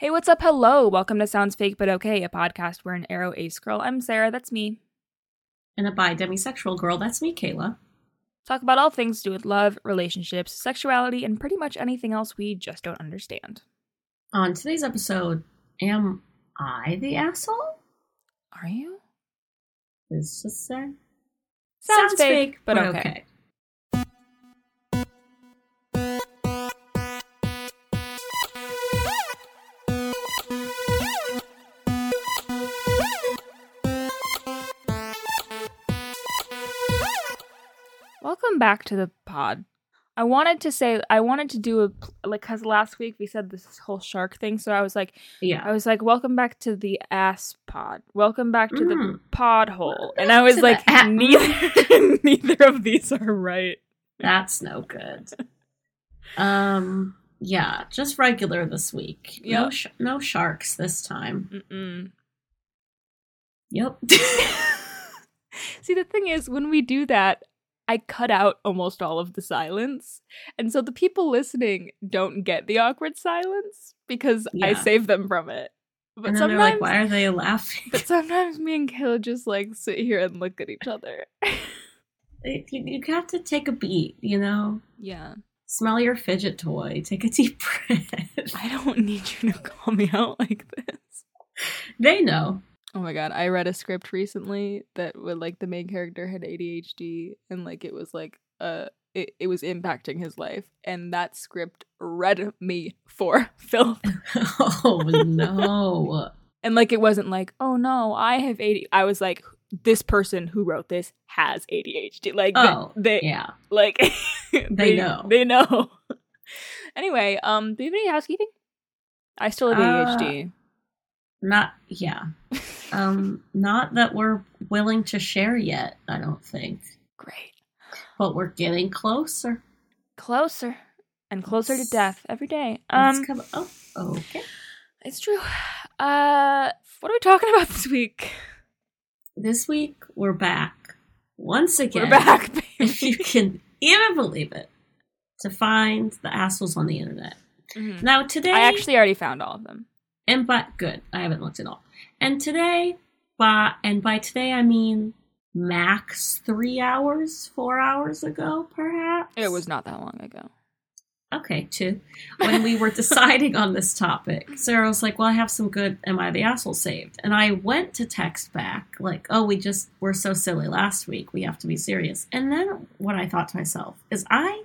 Hey, what's up? Hello. Welcome to Sounds Fake But Okay, a podcast where an aro ace girl. I'm Sarah, that's me. And a bi demisexual girl, that's me, Kayla. Talk about all things to do with love, relationships, sexuality, and pretty much anything else we just don't understand. On today's episode, am I the asshole? Are you? Is this uh, say? Sounds, fake, but, okay. Welcome back to the pod. I wanted to say I wanted to do a like because last week we said this whole shark thing, so I was like, Yeah. I was like, welcome back to the ass pod. Welcome back to the Mm. pod hole. And I was like, the a- neither neither of these are right. That's no good. um, yeah, just regular this week. No, Yep. sh- no sharks this time. Mm-mm. Yep. See, the thing is, when we do that, I cut out almost all of the silence. And so the people listening don't get the awkward silence because I save them from it. But and then sometimes, they're like, why are they laughing? but sometimes me and Kayla just like sit here and look at each other. you, you have to take a beat, you know? yeah. Smell your fidget toy. Take a deep breath. I don't need you to call me out like this. they know. Oh my god, I read a script recently that would like the main character had ADHD and like it was like uh it, it was impacting his life and that script read me for filth. oh no. And like it wasn't like, "Oh no, I have AD." I was like this person who wrote this has ADHD. Like Oh, they, Yeah. like they, know. They know. anyway, um do you have any housekeeping? I still have Uh, ADHD. Not yeah. Um not that we're willing to share yet, I don't think. Great. But we're getting closer. Closer and closer to death every day. Um come oh, okay. It's true. Uh, what are we talking about this week? This week we're back. Once again. We're back, If you can even believe it. To find the assholes on the internet. Mhm. Now today I actually already found all of them. And by good, I haven't looked at all. And today, by and by today I mean max three hours, four hours ago, perhaps. It was not that long ago. okay, two. When we were deciding on this topic, Sarah was like, "Well, I have some good Am I the asshole saved?" And I went to text back like, "Oh, we just were so silly last week. We have to be serious." And then what I thought to myself is, I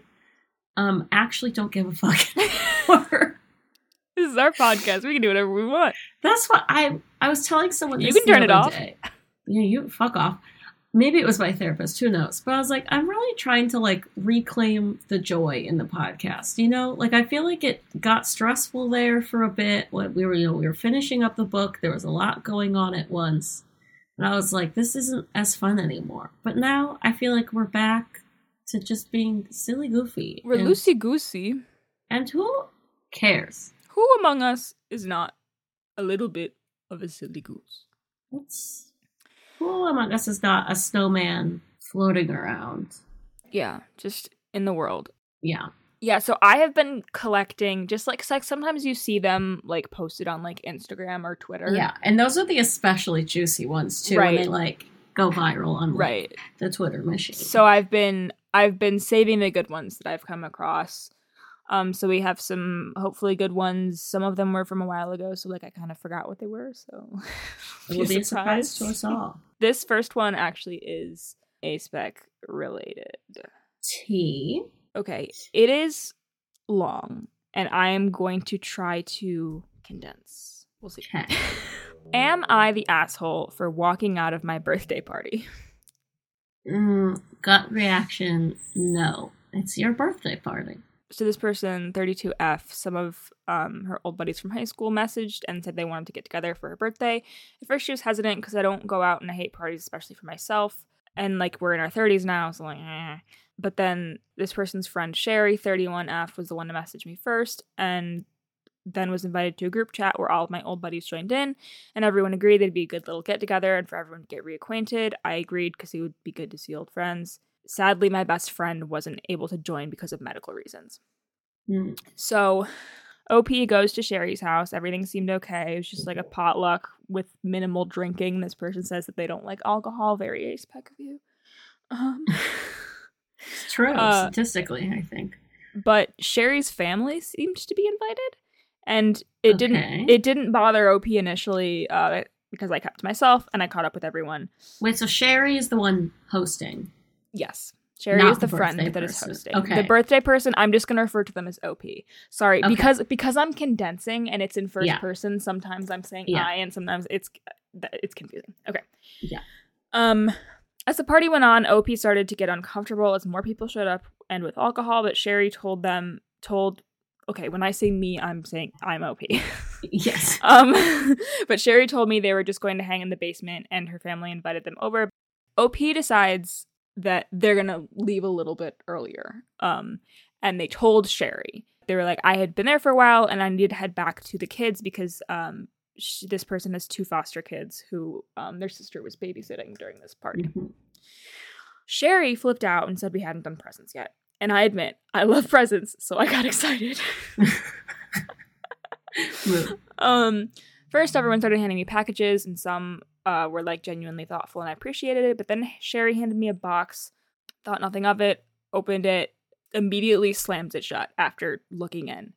um actually don't give a fuck anymore. This is our podcast. We can do whatever we want. That's what I I was telling someone. You can turn it off. Day. Yeah, you fuck off. Maybe it was my therapist. Who knows? But I was like, I'm really trying to like reclaim the joy in the podcast. You know, like I feel like it got stressful there for a bit. When we were, you know, we were finishing up the book. There was a lot going on at once, and I was like, this isn't as fun anymore. But now I feel like we're back to just being silly, goofy. We're loosey goosey. and who cares? Who among us is not a little bit of a silly goose? What's who among us is not a snowman floating around? Yeah, just in the world. Yeah. Yeah, so I have been collecting just like, like sometimes you see them like posted on like Instagram or Twitter. Yeah. And those are the especially juicy ones too when they like go viral on like, Right. the Twitter machine. So I've been I've been saving the good ones that I've come across. Um, so we have some hopefully good ones. Some of them were from a while ago, so like I kind of forgot what they were. So it will be a surprise to us all. This first one actually is ace spec related. T. Okay, it is long, and I am going to try to condense. We'll see. Okay. Am I the asshole for walking out of my birthday party? Mm, gut reaction, no. It's your birthday party. So this person 32f some of um, her old buddies from high school messaged and said they wanted to get together for her birthday. At first she was hesitant because i don't go out and i hate parties especially for myself. And like we're in our 30s now so like eh. but then this person's friend sherry 31f was the one to message me first and then was invited to a group chat where all of my old buddies joined in and everyone agreed they'd be a good little get together and for everyone to get reacquainted. I agreed because it would be good to see old friends sadly my best friend wasn't able to join because of medical reasons Mm. so OP goes to Sherry's house. Everything seemed okay. It was just like a potluck with minimal drinking. This person says that they don't like alcohol. Very ace spec of you. Um, It's true, Uh, statistically, I think. but Sherry's family seemed to be invited, and it Okay. didn't. It didn't bother OP initially uh, because I kept to myself and I caught up with everyone. Wait, so Sherry is the one hosting. Yes. Sherry Not is the, the friend that is person. hosting. Okay. The birthday person, I'm just gonna refer to them as OP. Sorry, Okay. because because I'm condensing and it's in first Yeah. person. Sometimes I'm saying Yeah. I, and sometimes it's it's confusing. Okay. Yeah. Um, as the party went on, OP started to get uncomfortable as more people showed up and with alcohol. But Sherry told them told. Okay, when I say me, I'm saying I'm OP. Yes. Um, but Sherry told me they were just going to hang in the basement, and her family invited them over. OP decides that they're gonna leave a little bit earlier. Um, and they told Sherry they were like, I had been there for a while, and I needed to head back to the kids because um, sh- this person has two foster kids who um, their sister was babysitting during this party. Mhm. Sherry flipped out and said we hadn't done presents yet. And I admit, I love presents, so I got excited. Um, first, everyone started handing me packages, and some uh, were like genuinely thoughtful, and I appreciated it. But then Sherry handed me a box, thought nothing of it, opened it, immediately slammed it shut after looking in.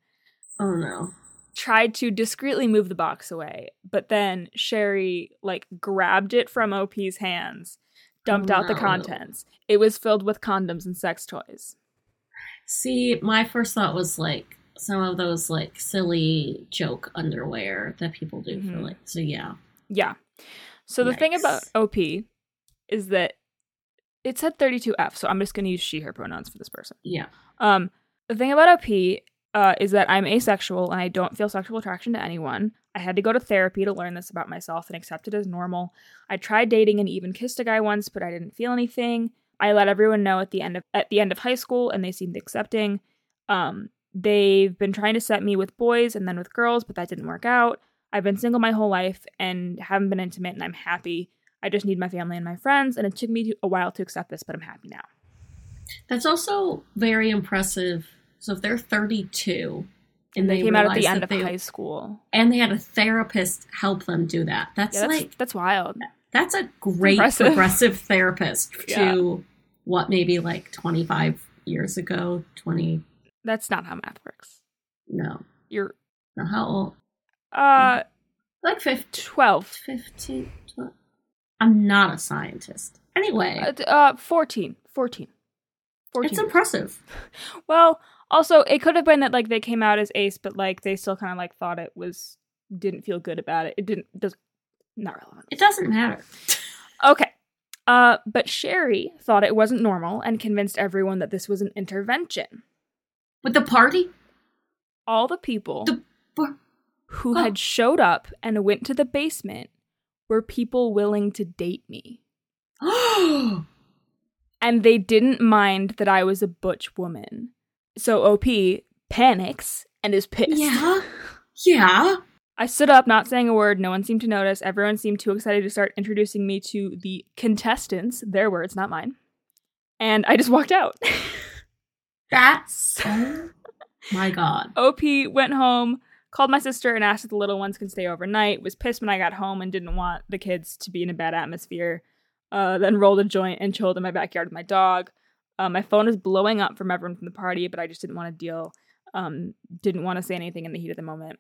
Oh no. Tried to discreetly move the box away, but then Sherry like grabbed it from OP's hands, dumped out the contents. It was filled with condoms and sex toys. See, my first thought was like some of those like silly joke underwear that people do for Mhm. like. So yeah. Yeah. So the thing about OP is that it said 32F, so I'm just going to use she, her pronouns for this person. Yeah. Um, the thing about OP uh, is that I'm asexual and I don't feel sexual attraction to anyone. I had to go to therapy to learn this about myself and accept it as normal. I tried dating and even kissed a guy once, but I didn't feel anything. I let everyone know at the end of at the end of high school, and they seemed accepting. Um, they've been trying to set me with boys and then with girls, but that didn't work out. I've been single my whole life and haven't been intimate, and I'm happy. I just need my family and my friends, and it took me a while to accept this, but I'm happy now. That's also very impressive. So if they're 32 And they, came out at the end of they, high school. and they had a therapist help them do that. That's Yeah, that's, like that's wild. that's a great Impressive. progressive therapist Yeah. to what maybe like 25 years ago, 20 That's not how math works. no. You're No, how old? Uh Like 15, 12. 15 12. I'm not a scientist. Anyway, Uh, uh 14. 14. 14. it's impressive. well, also it could have been that like they came out as ace but like they still kind of like thought it was didn't feel good about it. It didn't does not relevant. It doesn't matter. Okay. Uh but Sherry thought it wasn't normal and convinced everyone that this was an intervention. With the party? All the people The bar- who had showed up and went to the basement were people willing to date me. and they didn't mind that I was a butch woman. So OP panics and is pissed. yeah. Yeah. I stood up, not saying a word. No one seemed to notice. Everyone seemed too excited to start introducing me to the contestants, their words, not mine. And I just walked out. That's oh my god. OP went home, called my sister, and asked if the little ones could stay overnight. Was pissed when I got home and didn't want the kids to be in a bad atmosphere. Uh, then rolled a joint and chilled in my backyard with my dog. Uh, my phone is blowing up from everyone from the party, but I just didn't want to deal. Um, didn't want to say anything in the heat of the moment.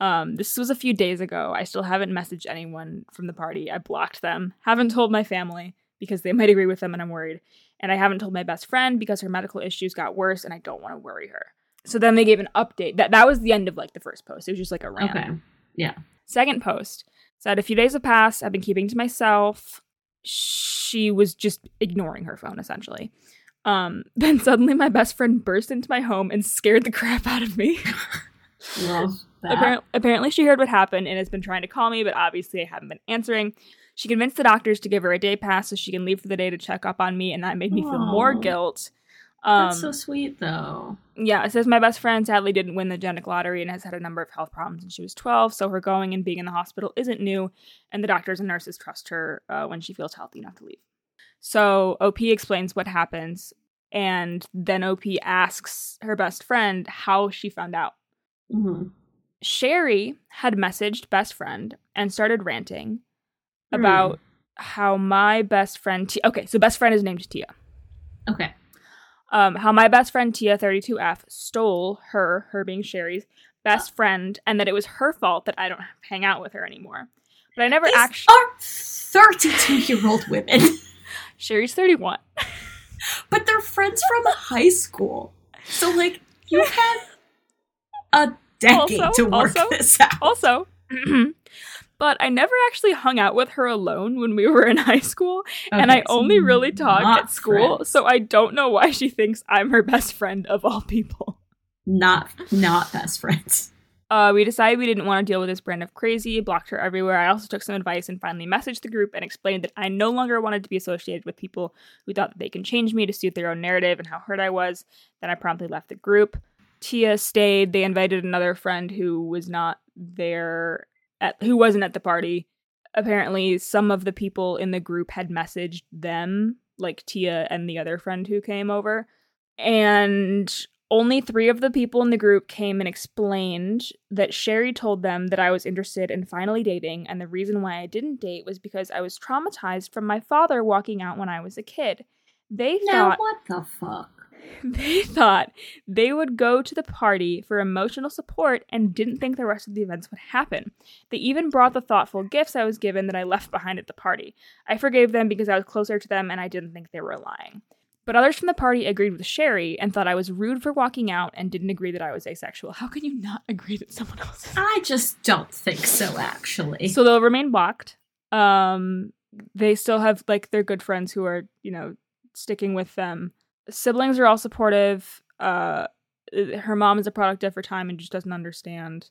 Um, this was a few days ago. I still haven't messaged anyone from the party. I blocked them. Haven't told my family because they might agree with them and I'm worried. And I haven't told my best friend because her medical issues got worse and I don't want to worry her. So then they gave an update. That that was the end of like the first post. It was just like a rant. Okay. Yeah. Second post said a few days have passed. I've been keeping to myself. She was just ignoring her phone essentially. Um, then suddenly my best friend burst into my home and scared the crap out of me. Love that. Appar- apparently, she heard what happened and has been trying to call me, but obviously I haven't been answering. She convinced the doctors to give her a day pass so she can leave for the day to check up on me, and that made me feel more guilt. Um, That's so sweet though. yeah, it says my best friend sadly didn't win the genic lottery and has had a number of health problems since she was 12, so her going and being in the hospital isn't new, and the doctors and nurses trust her uh, when she feels healthy enough to leave. So OP explains what happens, and then OP asks her best friend how she found out. Mhm. Sherry had messaged best friend and started ranting Hmm. about how my best friend Tia, okay, so best friend is named Tia. Okay. Um, how my best friend Tia 32F stole her, her being Sherry's best friend, and that it was her fault that I don't hang out with her anymore. But I never These actually. are 32 year old women, Sherry's 31. but they're friends from high school. So, like, you've had a decade Also- to work also- this out. Also, but I never actually hung out with her alone when we were in high school, and I so only really talked at school, friends. so I don't know why she thinks I'm her best friend of all people. Not, not best friends. Uh, we decided we didn't want to deal with this brand of crazy, blocked her everywhere. I also took some advice and finally messaged the group and explained that I no longer wanted to be associated with people who thought that they can change me to suit their own narrative and how hurt I was. Then I promptly left the group. Tia stayed. They invited another friend who was not there at who wasn't at the party. Apparently, some of the people in the group had messaged them, like Tia and the other friend who came over. And only three of the people in the group came and explained that Sherry told them that I was interested in finally dating, and the reason why I didn't date was because I was traumatized from my father walking out when I was a kid. They Now, thought what the fuck? they thought they would go to the party for emotional support and didn't think the rest of the events would happen. They even brought the thoughtful gifts I was given that I left behind at the party. I forgave them because I was closer to them and I didn't think they were lying. But others from the party agreed with Sherry and thought I was rude for walking out and didn't agree that I was asexual. How can you not agree that someone else is? I just don't think so, actually. So they'll remain blocked. Um, they still have like their good friends who are, you know, sticking with them. Siblings are all supportive. Uh, her mom is a product of her time and just doesn't understand.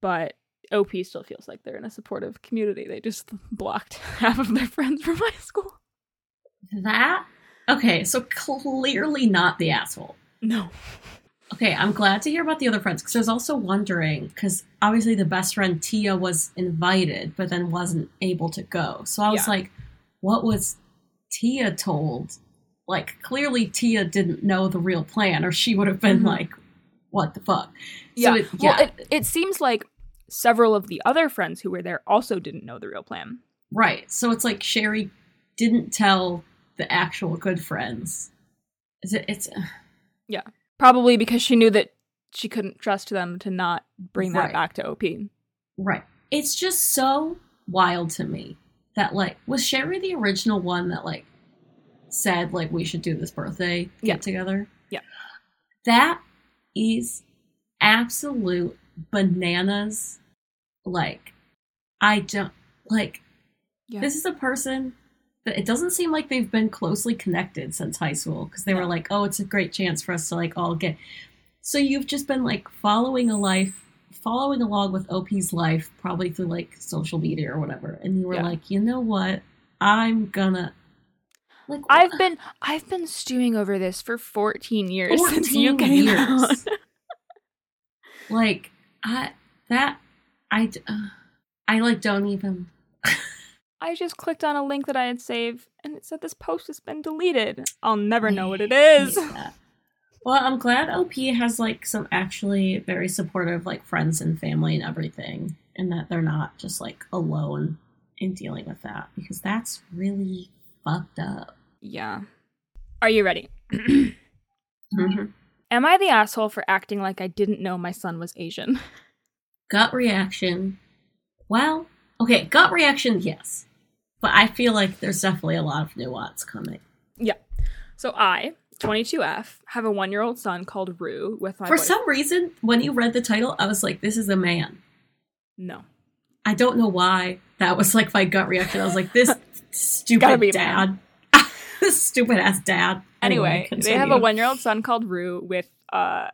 But OP still feels like they're in a supportive community. They just blocked half of their friends from high school. that? Okay, so clearly not the asshole. No. Okay, I'm glad to hear about the other friends because I was also wondering because obviously the best friend Tia was invited but then wasn't able to go. So I was Yeah. like, what was Tia told? Like, clearly Tia didn't know the real plan or she would have been Mhm. like, what the fuck? Yeah. So it, Well, it, it seems like several of the other friends who were there also didn't know the real plan. right. So it's like Sherry didn't tell the actual good friends. Is it, it's Yeah, Probably because she knew that she couldn't trust them to not bring that Right. back to OP. Right. It's just so wild to me that like was Sherry the original one that like said like we should do this birthday get together? Yeah. That is absolute bananas. Like I don't like Yeah. this is a person that it doesn't seem like they've been closely connected since high school because they were like, oh, it's a great chance for us to like all get. So you've just been like following a life, following along with OP's life, probably through like social media or whatever, and you were Yeah. like, you know what, I'm gonna. Like I've been I've been stewing over this for 14 years since you came years. out. like I that I uh, I like don't even. I just clicked on a link that I had saved and it said this post has been deleted. I'll never know what it is. Well, I'm glad OP has like some actually very supportive like friends and family and everything, and that they're not just like alone in dealing with that because that's really fucked up. Yeah. Are you ready? Mhm. Am I the asshole for acting like I didn't know my son was Asian? Gut reaction. Well, okay, gut reaction, yes, but I feel like there's definitely a lot of nuance coming. Yeah. So I, 22F, have a one year old son called Rue with my For boyfriend. some reason, when you read the title, I was like, "This is a man." No. I don't know why that was like my gut reaction. I was like, "This stupid dad, this stupid ass dad." Anyway, they have a one year old son called Rue with uh,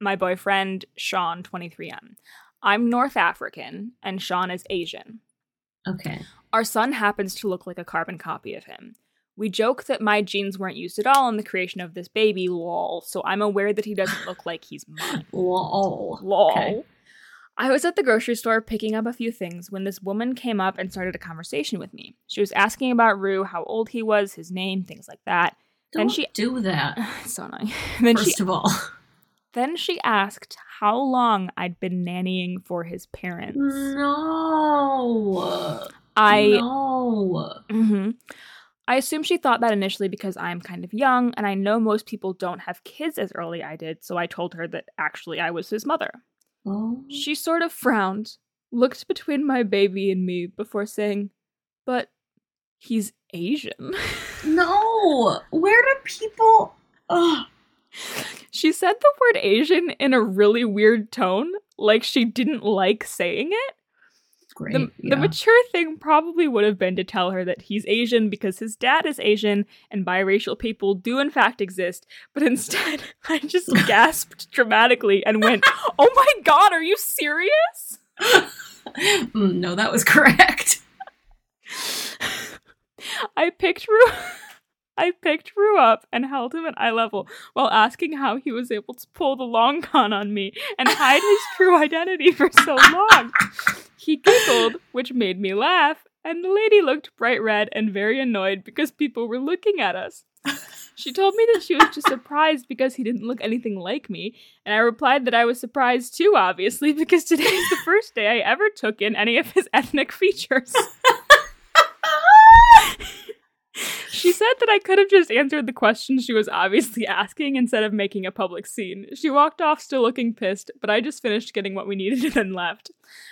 my boyfriend, Sean, 23M. I'm North African and Sean is Asian. Okay, Our son happens to look like a carbon copy of him. We joke that my genes weren't used at all in the creation of this baby, lol, so I'm aware that he doesn't look like he's mine. lol. Lol. Okay. I was at the grocery store picking up a few things when this woman came up and started a conversation with me. She was asking about Rue, how old he was, his name, things like that. Don't Then she- do that. It's so annoying. then she First of all, then she asked how long I'd been nannying for his parents. No. I no. Mhm. I assume she thought that initially because I'm kind of young and I know most people don't have kids as early I did, so I told her that actually I was his mother. Oh. She sort of frowned, looked between my baby and me before saying, "But he's Asian." No. Where do people? Ugh. she said the word Asian in a really weird tone, like she didn't like saying it. Great. The, yeah. the mature thing probably would have been to tell her that he's Asian because his dad is Asian and biracial people do in fact exist, but instead I just gasped dramatically and went, Oh my god, are you serious? Mm, no, that was correct. I picked Rue I picked Rue up and held him at eye level while asking how he was able to pull the long con on me and hide his true identity for so long. He giggled, which made me laugh, and the lady looked bright red and very annoyed because people were looking at us. She told me that she was just surprised because he didn't look anything like me, and I replied that I was surprised too, obviously, because today is the first day I ever took in any of his ethnic features. She said that I could have just answered the question she was obviously asking instead of making a public scene. She walked off still looking pissed, but I just finished getting what we needed and then left.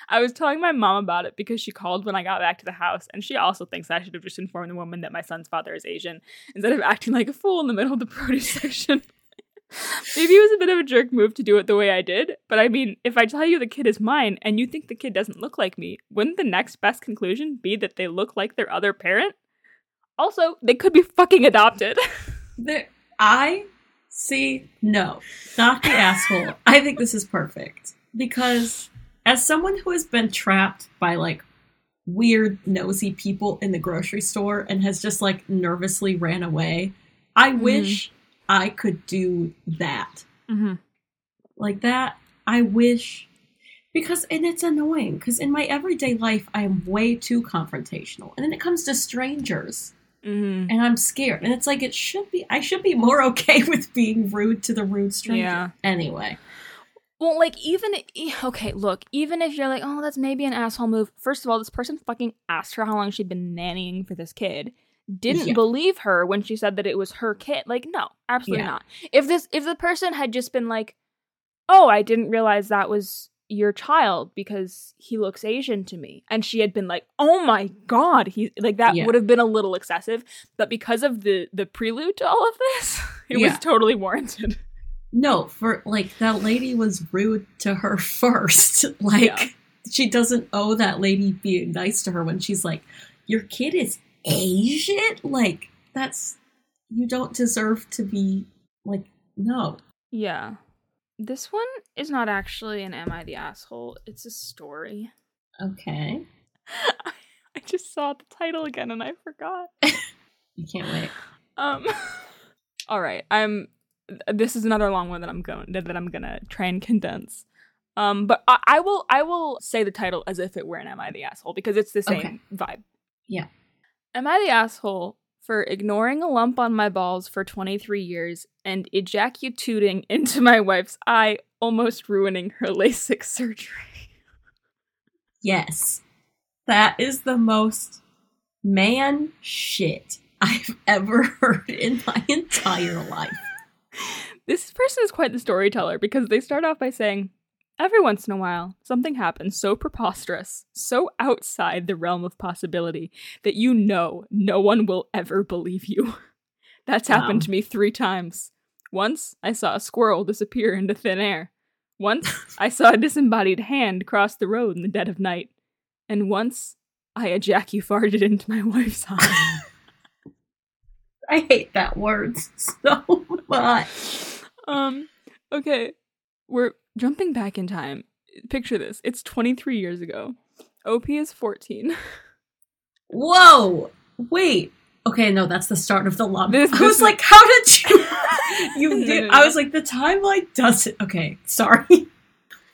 I was telling my mom about it because she called when I got back to the house, and she also thinks I should have just informed the woman that my son's father is Asian instead of acting like a fool in the middle of the produce section. Maybe it was a bit of a jerk move to do it the way I did, but I mean, if I tell you the kid is mine and you think the kid doesn't look like me, wouldn't the next best conclusion be that they look like their other parent? Also, they could be fucking adopted. There, I see. No, not the asshole. I think this is perfect because as someone who has been trapped by like weird nosy people in the grocery store and has just like nervously ran away, I wish I could do that. mm-hmm. like that i wish because and it's annoying because in my everyday life i am way too confrontational and then it comes to strangers Mm-hmm. and i'm scared and it's like it should be i should be more okay with being rude to the rude stranger Yeah. anyway Well, like even okay, look, even if you're like, oh, that's maybe an asshole move. First of all, this person fucking asked her how long she'd been nannying for this kid. Didn't Yeah. believe her when she said that it was her kid. Like, no, absolutely Yeah. not. If this if the person had just been like, oh, I didn't realize that was your child because he looks Asian to me, and she had been like, oh my god, he like that Yeah. would have been a little excessive. But because of the the prelude to all of this, it Yeah. was totally warranted. no for like that lady was rude to her first like Yeah. she doesn't owe that lady being nice to her when she's like your kid is asian like that's you don't deserve to be like no Yeah. This one is not actually an Am I the Asshole? It's a story. okay I just saw the title again and I forgot. you can't wait Um All right. I'm this is another long one that I'm going that I'm going to try and condense. Um but I, I will I will say the title as if it were an Am I the Asshole because it's the same Okay. vibe. Yeah. Am I the asshole for ignoring a lump on my balls for 23 years and ejaculating into my wife's eye, almost ruining her LASIK surgery? Yes. That is the most man shit I've ever heard in my entire life. This person is quite the storyteller because they start off by saying, Every once in a while, something happens so preposterous, so outside the realm of possibility, that you know no one will ever believe you. That's happened Wow. to me three times. Once, I saw a squirrel disappear into thin air. Once, I saw a disembodied hand cross the road in the dead of night. And once, I ejaculated into my wife's eye. I hate that word so much. Um, okay. We're jumping back in time. Picture this. It's 23 years ago. OP is 14. Whoa! Wait. Okay, no, that's the start of the lump. This- I was like, how did you? you did. I was like, the timeline doesn't. Okay, sorry.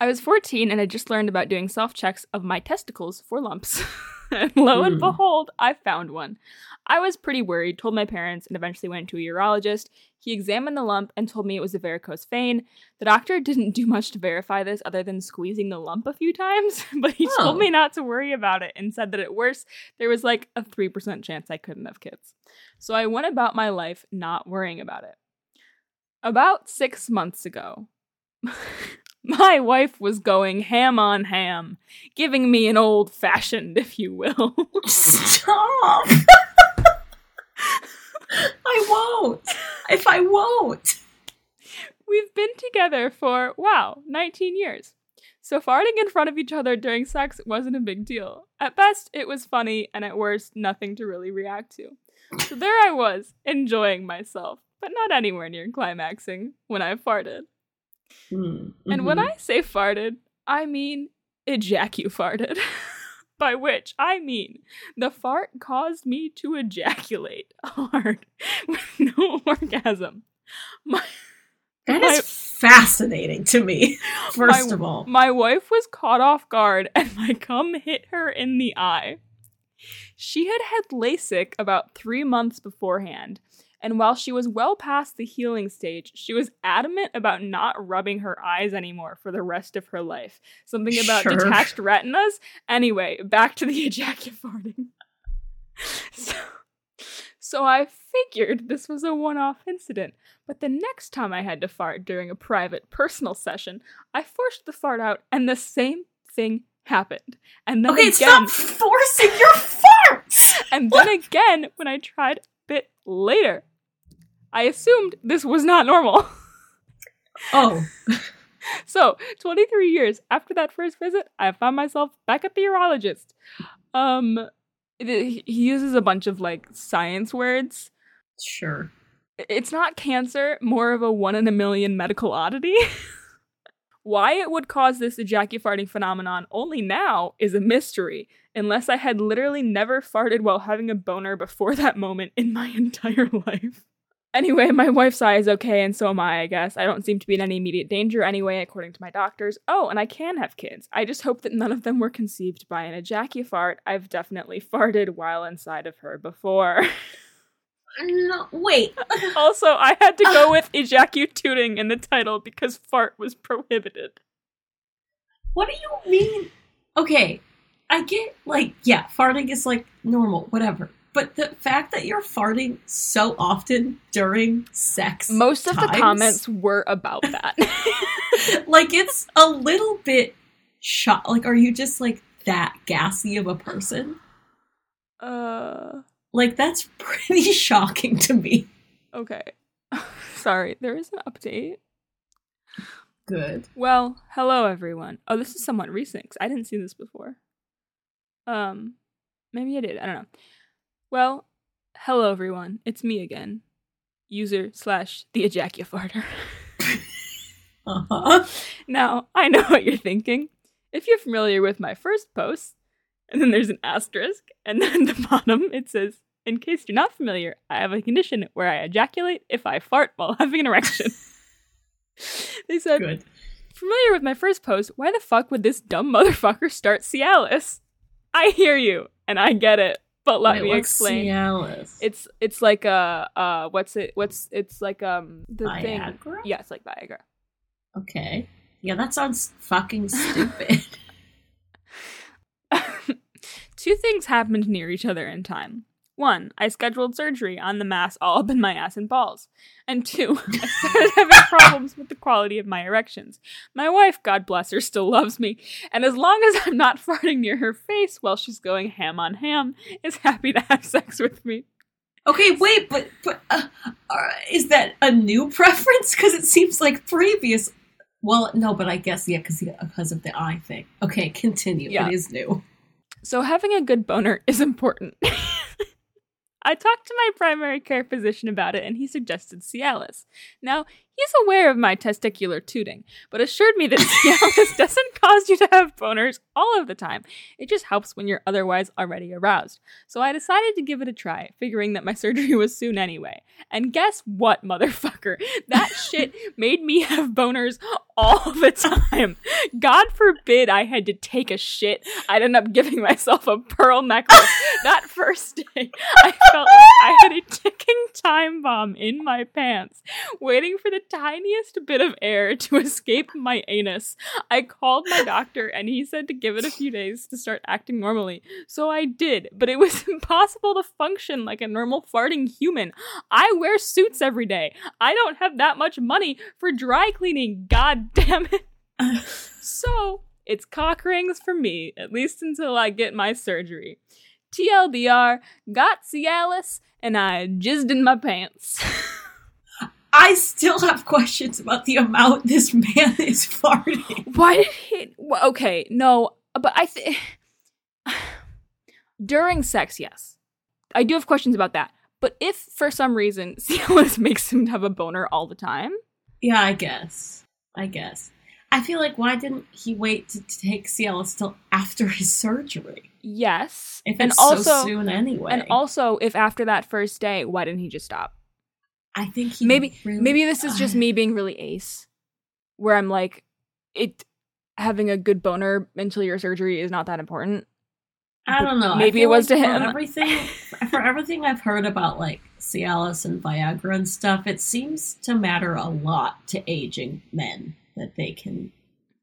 I was 14 and I just learned about doing self checks of my testicles for lumps. and lo and Hmm. behold, I found one. I was pretty worried, told my parents, and eventually went to a urologist. He examined the lump and told me it was a varicose vein. The doctor didn't do much to verify this other than squeezing the lump a few times, but he Oh. told me not to worry about it and said that at worst, there was like a 3% chance I couldn't have kids. So I went about my life not worrying about it. About six months ago, my wife was going ham on ham, giving me an old fashioned, if you will. Stop. I won't. If I won't. We've been together for, wow, 19 years. So farting in front of each other during sex wasn't a big deal. At best, it was funny, and at worst, nothing to really react to. So there I was, enjoying myself, but not anywhere near climaxing when I farted. Mm, And when mhm. I say farted, I mean ejacu-farted. By which I mean the fart caused me to ejaculate hard with no orgasm. My, that my- is fascinating to me. First my, of all, my wife was caught off guard and my cum hit her in the eye. She had had LASIK about three months beforehand, and while she was well past the healing stage, she was adamant about not rubbing her eyes anymore for the rest of her life. Something about Sure. detached retinas. Anyway, back to the ejaculating. So, so I figured this was a one off incident, but the next time I had to fart during a private personal session, I forced the fart out and the same thing happened. And then okay, again, stop forcing your farts. and then again when I tried a bit later. I assumed this was not normal. Oh, So, 23 years after that first visit, I found myself back at the urologist. Um, he uses a bunch of like science words. sure. It's not cancer, more of a one in a million medical oddity. Why it would cause this ejacufarting phenomenon only now is a mystery, unless I had literally never farted while having a boner before that moment in my entire life. Anyway, my wife's eye is okay, and so am I, I guess. I don't seem to be in any immediate danger anyway, according to my doctors. Oh, and I can have kids. I just hope that none of them were conceived by an ejacufart. I've definitely farted while inside of her before. No, wait. also, I had to go with ejacutooting in the title because fart was prohibited. What do you mean? Okay, I get like yeah, farting is like normal, whatever. But the fact that you're farting so often during sex, Most of the comments were about that. like it's a little bit shot. Like, are you just like that gassy of a person? uh, Like, that's pretty shocking to me. okay. Sorry, there is an update. Good. Well, hello everyone. Oh, this is somewhat recent 'cause I didn't see this before. Um, maybe I did. I don't know. Well, hello everyone. It's me again. User slash the ejacufarter. Uh-huh. Now, I know what you're thinking. If you're familiar with my first post, and then there's an asterisk, and then at the bottom it says, in case you're not familiar, I have a condition where I ejaculate if I fart while having an erection. they said, Good. familiar with my first post, why the fuck would this dumb motherfucker start Cialis? I hear you, and I get it, but let me explain. Cialis? It's it's like a uh what's it what's it's like um the thing Viagra? yeah it's like Viagra. Okay. Yeah, that sounds fucking stupid. Two things happened near each other in time. One, I scheduled surgery on the mass all up in my ass and balls. And two, I started having problems with the quality of my erections. My wife, God bless her, still loves me, and as long as I'm not farting near her face while she's going ham on ham, is happy to have sex with me. Okay, wait, but but uh, uh, is that a new preference? Because it seems like previous. Well, no, but I guess yeah, because because of the eye thing. Okay, continue. Yeah. It is new. So having a good boner is important. I talked to my primary care physician about it and he suggested Cialis. Now, he's aware of my testicular tooting, but assured me that Cialis doesn't cause you to have boners all of the time. It just helps when you're otherwise already aroused. So I decided to give it a try, figuring that my surgery was soon anyway. And guess what, motherfucker? That shit made me have boners all the time. God forbid I had to take a shit. I'd end up giving myself a pearl necklace. that first day, I felt like I had a ticking time bomb in my pants, waiting for the tiniest bit of air to escape my anus. I called my doctor and he said to give it a few days to start acting normally. So I did, but it was impossible to function like a normal farting human. I wear suits every day. I don't have that much money for dry cleaning. God damn it. so it's cock rings for me, at least until I get my surgery. TLDR, got Cialis, and I jizzed in my pants. I still have questions about the amount this man is farting. Why did he? well, Okay, no, but I think during sex, yes, I do have questions about that. But if for some reason Cialis makes him have a boner all the time, Yeah, I guess. I guess. I feel like why didn't he wait to take Cialis till after his surgery? yes, If and also so soon anyway. and also if after that first day, why didn't he just stop? I think he maybe really- maybe this is just me being really ace where i'm like it having a good boner until your surgery is not that important I don't know. Maybe it was like to for him. Everything for everything I've heard about like Cialis and Viagra and stuff, it seems to matter a lot to aging men that they can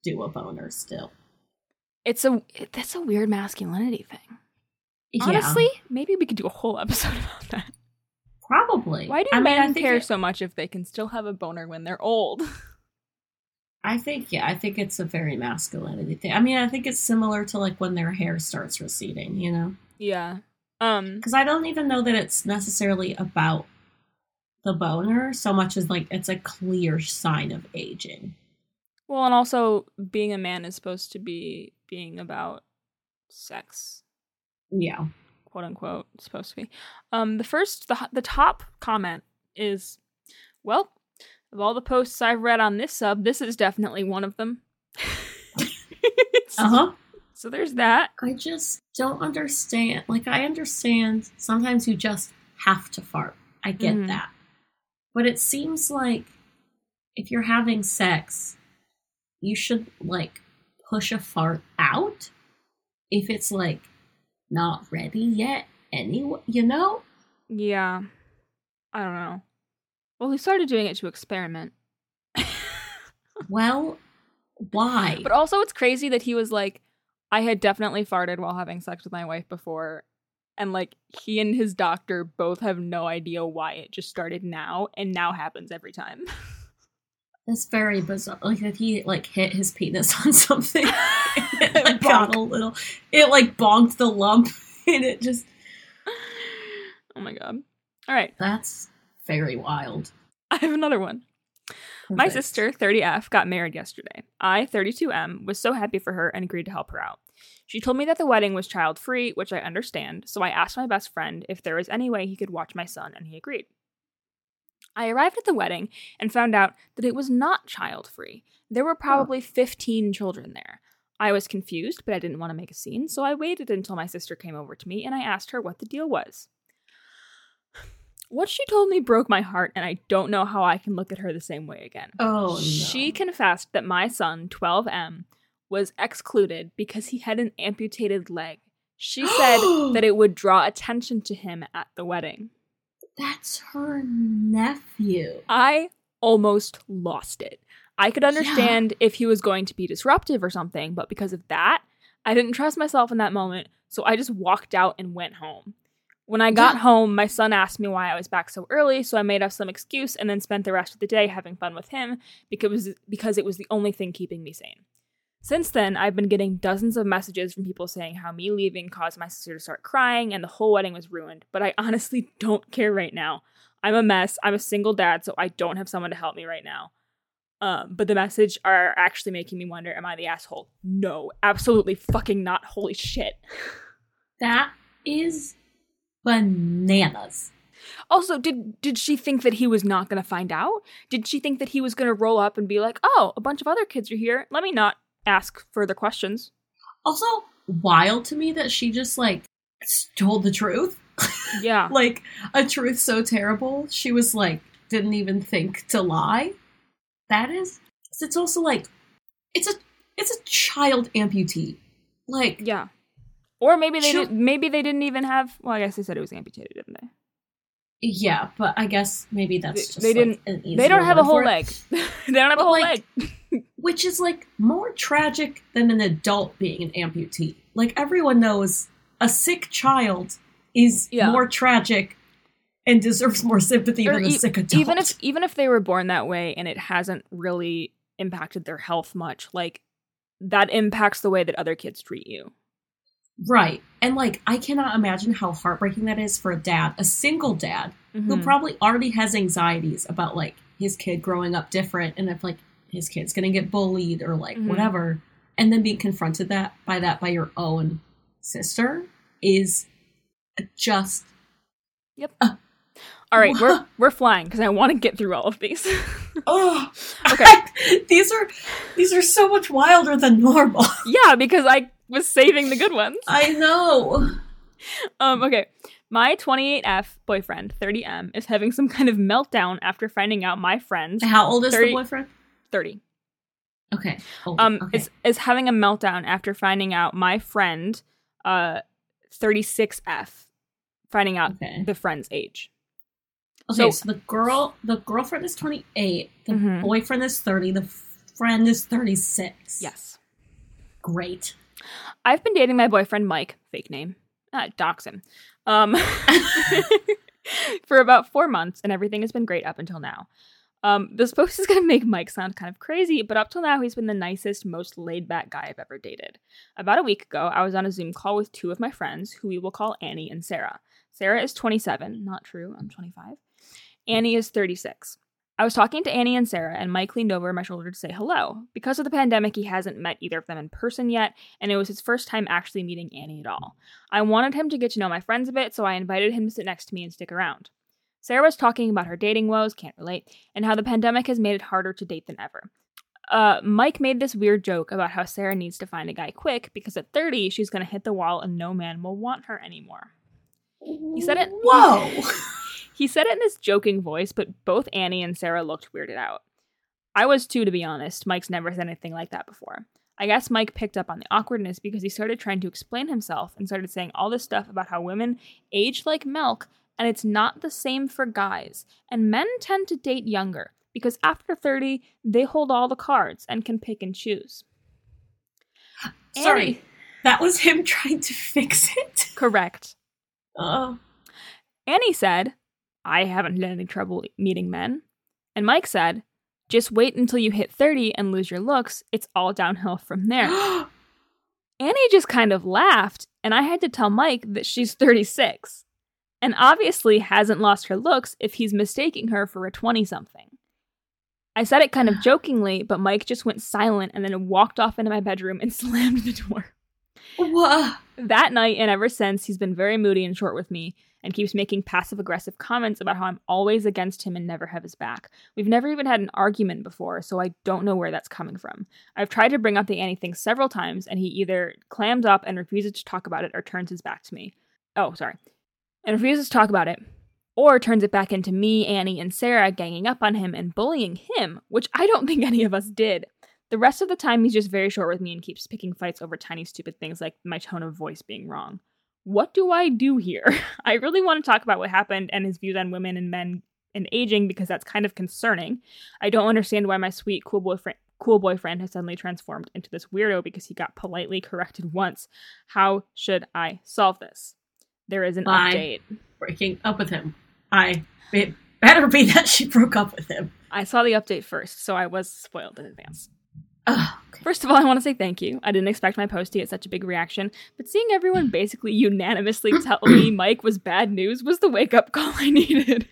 do a boner still. it's a that's a weird masculinity thing Yeah, honestly maybe we could do a whole episode about that probably. why do I mean, men I care it- so much if they can still have a boner when they're old I think yeah, I think it's a very masculinity thing. I mean, I think it's similar to like when their hair starts receding, you know? yeah um Because I don't even know that it's necessarily about the boner so much as like it's a clear sign of aging. well and also being a man is supposed to be being about sex Yeah. quote unquote supposed to be. Um, the first, the the top comment is, well, of all the posts I've read on this sub, this is definitely one of them. Uh huh. So there's that. I just don't understand. Like, I understand sometimes you just have to fart. I get Mhm. that. But it seems like if you're having sex, you should, like, push a fart out if it's, like, not ready yet. Anyway, you know? Yeah, I don't know. Well, he started doing it to experiment, Well, why? but also it's crazy that he was like, I had definitely farted while having sex with my wife before. And like he and his doctor both have no idea why it just started now and now happens every time. It's very bizarre. Like if he like hit his penis on something, it It like, got a little. It like bonked the lump, and it just. oh my god. All right, That's very wild. I have another one. My sister, 30F, got married yesterday. I, 32M, was so happy for her and agreed to help her out. She told me that the wedding was child free, which I understand, so I asked my best friend if there was any way he could watch my son, and he agreed. I arrived at the wedding and found out that it was not child free. There were probably 15 children there. I was confused, but I didn't want to make a scene, so I waited until my sister came over to me and I asked her what the deal was. What she told me broke my heart, and I don't know how I can look at her the same way again. Oh no. She confessed that my son, 12M, was excluded because he had an amputated leg. She said that it would draw attention to him at the wedding. That's her nephew. I almost lost it. I could understand if he was going to be disruptive or something, but because of that, I didn't trust myself in that moment, so I just walked out and went home. When I got Yeah. home, my son asked me why I was back so early, so I made up some excuse and then spent the rest of the day having fun with him because because it was the only thing keeping me sane. Since then, I've been getting dozens of messages from people saying how me leaving caused my sister to start crying and the whole wedding was ruined, but I honestly don't care right now. I'm a mess. I'm a single dad, so I don't have someone to help me right now. Um, but the message are actually making me wonder: Am I the asshole? No, absolutely fucking not. Holy shit. That is bananas. Also, did did she think that he was not going to find out? Did she think that he was going to roll up and be like, "Oh, a bunch of other kids are here. Let me not ask further questions." Also, wild to me that she just like told the truth. Yeah. like a truth so terrible, she was like didn't even think to lie. That is it's also like it's a it's a child amputee. Like Yeah. Or maybe they did, maybe they didn't even have. Well, I guess they said it was amputated, didn't they? yeah, but I guess maybe that's They- just they like, didn't- They don't have a whole leg. they don't have But, a whole like, leg. which is like more tragic than an adult being an amputee. Like everyone knows, a sick child is Yeah. more tragic and deserves more sympathy Or than a e- sick adult. even if even if they were born that way and it hasn't really impacted their health much, like that impacts the way that other kids treat you. Right, and like I cannot imagine how heartbreaking that is for a dad, a single dad who Mhm. probably already has anxieties about like his kid growing up different and if like his kid's gonna get bullied or like Mhm. whatever, and then being confronted that by that by your own sister is just Yep. All right, we're we're flying because I want to get through all of these. oh Okay. these are these are so much wilder than normal. yeah, because I was saving the good ones. I know. Um, okay. My 28F boyfriend, 30M, is having some kind of meltdown after finding out my friend, How old is 30 the boyfriend? 30, Okay. um, okay. is is having a meltdown after finding out my friend, uh, 36F, finding out okay. the friend's age. Okay, so- so, the girl, the girlfriend is twenty eight. The Mhm. boyfriend is thirty. The friend is thirty six. Yes. Great. I've been dating my boyfriend Mike, fake name, uh, dox him, um, for about four months, and everything has been great up until now. Um, this post is going to make Mike sound kind of crazy, but up till now, he's been the nicest, most laid back guy I've ever dated. About a week ago, I was on a Zoom call with two of my friends, who we will call Annie and Sarah. Sarah is 27, not true, I'm 25. Annie is 36. I was talking to Annie and Sarah, and Mike leaned over my shoulder to say hello. Because of the pandemic, he hasn't met either of them in person yet, and it was his first time actually meeting Annie at all. I wanted him to get to know my friends a bit, so I invited him to sit next to me and stick around. Sarah was talking about her dating woes, can't relate, and how the pandemic has made it harder to date than ever. Uh, Mike made this weird joke about how Sarah needs to find a guy quick because at 30, she's going to hit the wall and no man will want her anymore. He said it- Whoa. He said it in this joking voice, but both Annie and Sarah looked weirded out. I was too, to be honest. Mike's never said anything like that before. I guess Mike picked up on the awkwardness because he started trying to explain himself and started saying all this stuff about how women age like milk and it's not the same for guys. And men tend to date younger because after 30, they hold all the cards and can pick and choose. Sorry, Annie- that was him trying to fix it. Correct. Oh. Annie said, I haven't had any trouble meeting men. And Mike said, just wait until you hit 30 and lose your looks. It's all downhill from there. Annie just kind of laughed, and I had to tell Mike that she's 36 and obviously hasn't lost her looks if he's mistaking her for a 20 something. I said it kind of jokingly, but Mike just went silent and then walked off into my bedroom and slammed the door. Wha- That night and ever since, he's been very moody and short with me and keeps making passive aggressive comments about how I'm always against him and never have his back. We've never even had an argument before, so I don't know where that's coming from. I've tried to bring up the Annie thing several times, and he either clams up and refuses to talk about it or turns his back to me. Oh, sorry. And refuses to talk about it. Or turns it back into me, Annie, and Sarah ganging up on him and bullying him, which I don't think any of us did. The rest of the time, he's just very short with me and keeps picking fights over tiny, stupid things like my tone of voice being wrong. What do I do here? I really want to talk about what happened and his views on women and men and aging because that's kind of concerning. I don't understand why my sweet, cool boyfriend. Cool boyfriend has suddenly transformed into this weirdo because he got politely corrected once. How should I solve this? There is an Bye. update. Breaking up with him. I. It better be that she broke up with him. I saw the update first, so I was spoiled in advance. Ugh, okay. First of all, I want to say thank you. I didn't expect my post to get such a big reaction, but seeing everyone basically unanimously tell me Mike was bad news was the wake up call I needed.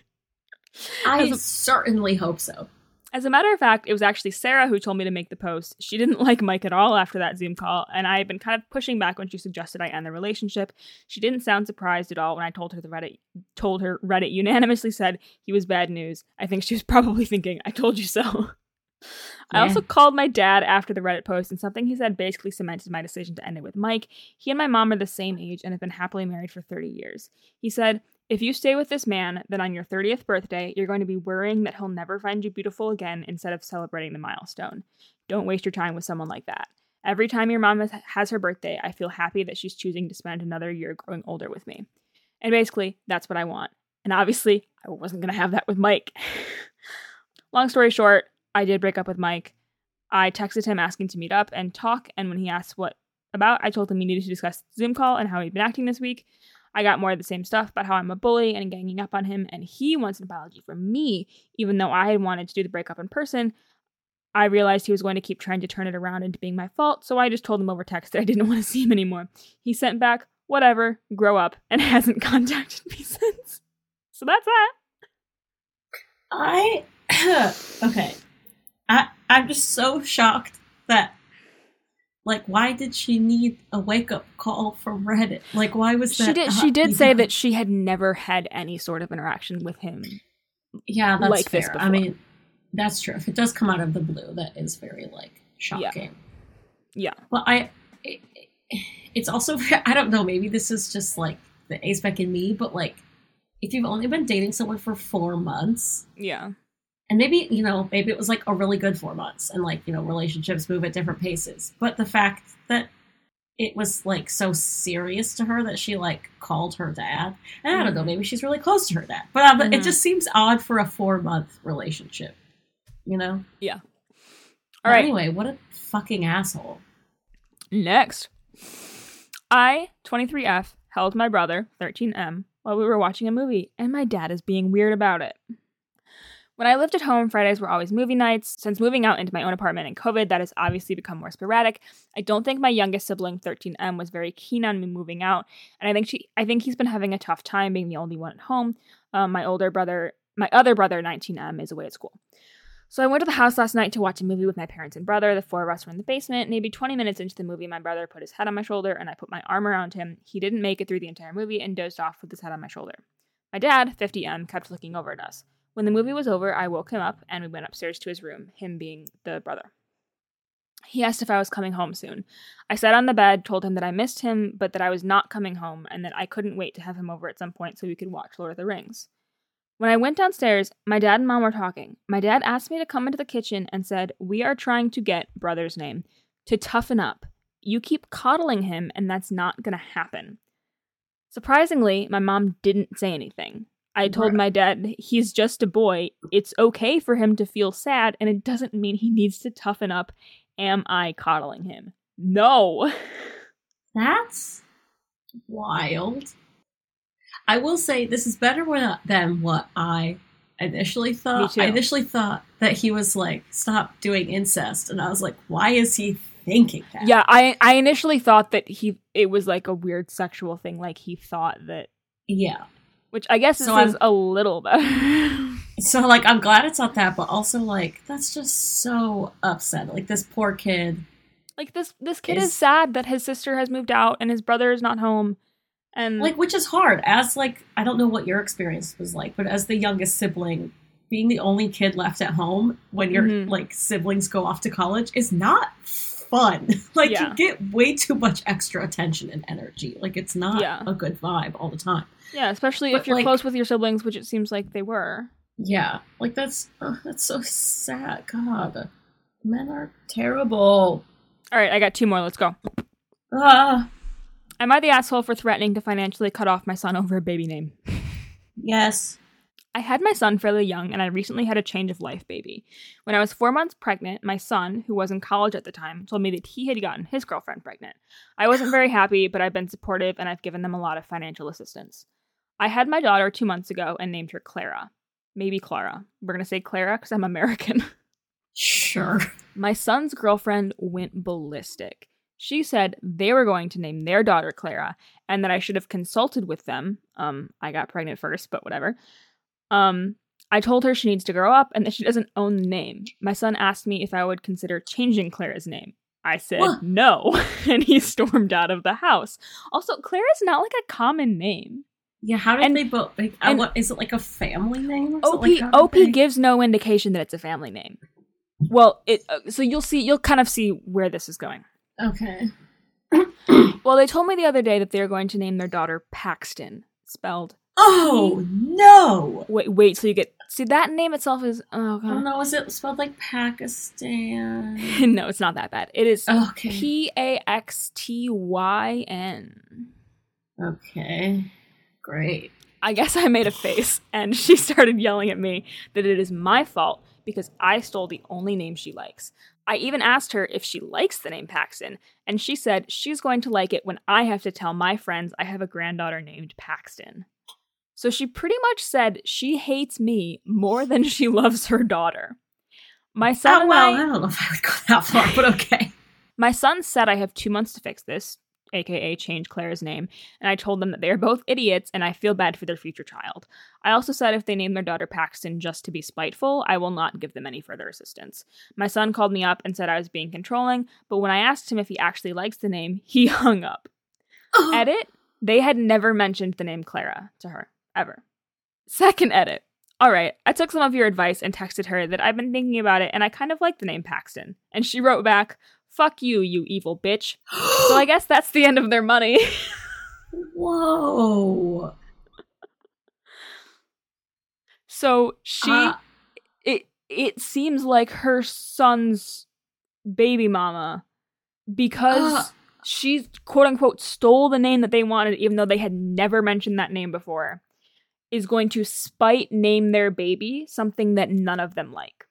I certainly hope so. As a matter of fact, it was actually Sarah who told me to make the post. She didn't like Mike at all after that Zoom call, and I had been kind of pushing back when she suggested I end the relationship. She didn't sound surprised at all when I told her the Reddit told her Reddit unanimously said he was bad news. I think she was probably thinking, I told you so. I also called my dad after the Reddit post, and something he said basically cemented my decision to end it with Mike. He and my mom are the same age and have been happily married for 30 years. He said, If you stay with this man, then on your 30th birthday, you're going to be worrying that he'll never find you beautiful again instead of celebrating the milestone. Don't waste your time with someone like that. Every time your mom has her birthday, I feel happy that she's choosing to spend another year growing older with me. And basically, that's what I want. And obviously, I wasn't going to have that with Mike. Long story short, I did break up with Mike. I texted him asking to meet up and talk, and when he asked what about, I told him we needed to discuss Zoom call and how he'd been acting this week. I got more of the same stuff about how I'm a bully and ganging up on him, and he wants an apology from me, even though I had wanted to do the breakup in person. I realized he was going to keep trying to turn it around into being my fault, so I just told him over text that I didn't want to see him anymore. He sent back, whatever, grow up, and hasn't contacted me since. So that's that. I okay. I I'm just so shocked that like why did she need a wake up call from Reddit? Like why was that? She did she did say that she had never had any sort of interaction with him. Yeah, that's like fair. I mean, that's true. If it does come out of the blue, that is very like shocking. Yeah. yeah. But I it, it's also I don't know, maybe this is just like the ace spec in me, but like if you've only been dating someone for four months. Yeah. And maybe, you know, maybe it was like a really good four months and like, you know, relationships move at different paces. But the fact that it was like so serious to her that she like called her dad. And I don't know, mm-hmm. maybe she's really close to her dad. But uh, mm-hmm. it just seems odd for a four month relationship, you know? Yeah. All right. Anyway, what a fucking asshole. Next. I, 23F, held my brother, 13M, while we were watching a movie, and my dad is being weird about it. When I lived at home, Fridays were always movie nights. Since moving out into my own apartment in COVID, that has obviously become more sporadic. I don't think my youngest sibling, 13M, was very keen on me moving out, and I think she, I think he's been having a tough time being the only one at home. Um, my older brother, my other brother, 19M, is away at school. So I went to the house last night to watch a movie with my parents and brother. The four of us were in the basement. Maybe 20 minutes into the movie, my brother put his head on my shoulder and I put my arm around him. He didn't make it through the entire movie and dozed off with his head on my shoulder. My dad, 50M, kept looking over at us. When the movie was over, I woke him up and we went upstairs to his room, him being the brother. He asked if I was coming home soon. I sat on the bed, told him that I missed him, but that I was not coming home and that I couldn't wait to have him over at some point so we could watch Lord of the Rings. When I went downstairs, my dad and mom were talking. My dad asked me to come into the kitchen and said, We are trying to get brother's name to toughen up. You keep coddling him, and that's not going to happen. Surprisingly, my mom didn't say anything. I told my dad, He's just a boy. It's okay for him to feel sad, and it doesn't mean he needs to toughen up. Am I coddling him? No. That's wild. I will say this is better than what I initially thought. I initially thought that he was like, stop doing incest. And I was like, why is he thinking that? Yeah, I, I initially thought that he it was like a weird sexual thing. Like he thought that. Yeah. Which I guess so is a little bit. so like I'm glad it's not that, but also like that's just so upset. Like this poor kid. Like this this kid is, is sad that his sister has moved out and his brother is not home and like which is hard as like I don't know what your experience was like, but as the youngest sibling, being the only kid left at home when your mm-hmm. like siblings go off to college is not fun. like yeah. you get way too much extra attention and energy. Like it's not yeah. a good vibe all the time. Yeah, especially but if you're like, close with your siblings, which it seems like they were. Yeah, like that's uh, that's so sad. God, men are terrible. All right, I got two more. Let's go. Ah. Am I the asshole for threatening to financially cut off my son over a baby name? Yes. I had my son fairly young, and I recently had a change of life baby. When I was four months pregnant, my son, who was in college at the time, told me that he had gotten his girlfriend pregnant. I wasn't very happy, but I've been supportive and I've given them a lot of financial assistance. I had my daughter two months ago and named her Clara. Maybe Clara. We're going to say Clara because I'm American. Sure. My son's girlfriend went ballistic. She said they were going to name their daughter Clara and that I should have consulted with them. Um, I got pregnant first, but whatever. Um, I told her she needs to grow up and that she doesn't own the name. My son asked me if I would consider changing Clara's name. I said what? no, and he stormed out of the house. Also, Clara's not like a common name. Yeah, how did and, they both? Like, uh, what is it like a family name? OP like OP gives no indication that it's a family name. Well, it uh, so you'll see you'll kind of see where this is going. Okay. Well, they told me the other day that they're going to name their daughter Paxton, spelled. Oh no! Wait, wait till you get see that name itself is oh Oh god. no, is it spelled like Pakistan? no, it's not that bad. It is Okay. P A X T Y N. Okay. Great. I guess I made a face and she started yelling at me that it is my fault because I stole the only name she likes. I even asked her if she likes the name Paxton, and she said she's going to like it when I have to tell my friends I have a granddaughter named Paxton. So she pretty much said she hates me more than she loves her daughter. My son Oh well, I- I don't know if I would go that far, but okay. my son said I have two months to fix this, aka change Claire's name, and I told them that they are both idiots and I feel bad for their future child. I also said if they name their daughter Paxton just to be spiteful, I will not give them any further assistance. My son called me up and said I was being controlling, but when I asked him if he actually likes the name, he hung up. Edit They had never mentioned the name Clara to her, ever. Second edit. All right, I took some of your advice and texted her that I've been thinking about it and I kind of like the name Paxton. And she wrote back, Fuck you, you evil bitch. So I guess that's the end of their money. Whoa. so she Uh, it it seems like her son's baby mama because Uh. she quote unquote stole the name that they wanted even though they had never mentioned that name before is going to spite name their baby something that none of them like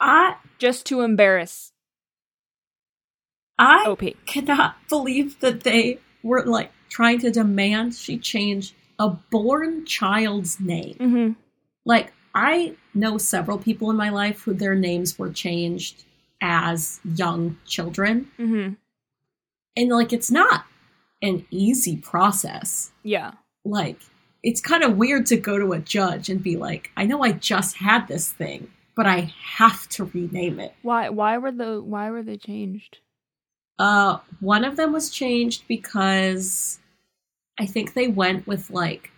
I just to embarrass I OP. cannot believe that they were like trying to demand she change a born child's name. Mhm. Like I know several people in my life who their names were changed as young children, Mhm. and like it's not an easy process. Yeah. Like it's kind of weird to go to a judge and be like, "I know I just had this thing, but I have to rename it." Why why were the why were they changed? Uh, one of them was changed because I think they went with like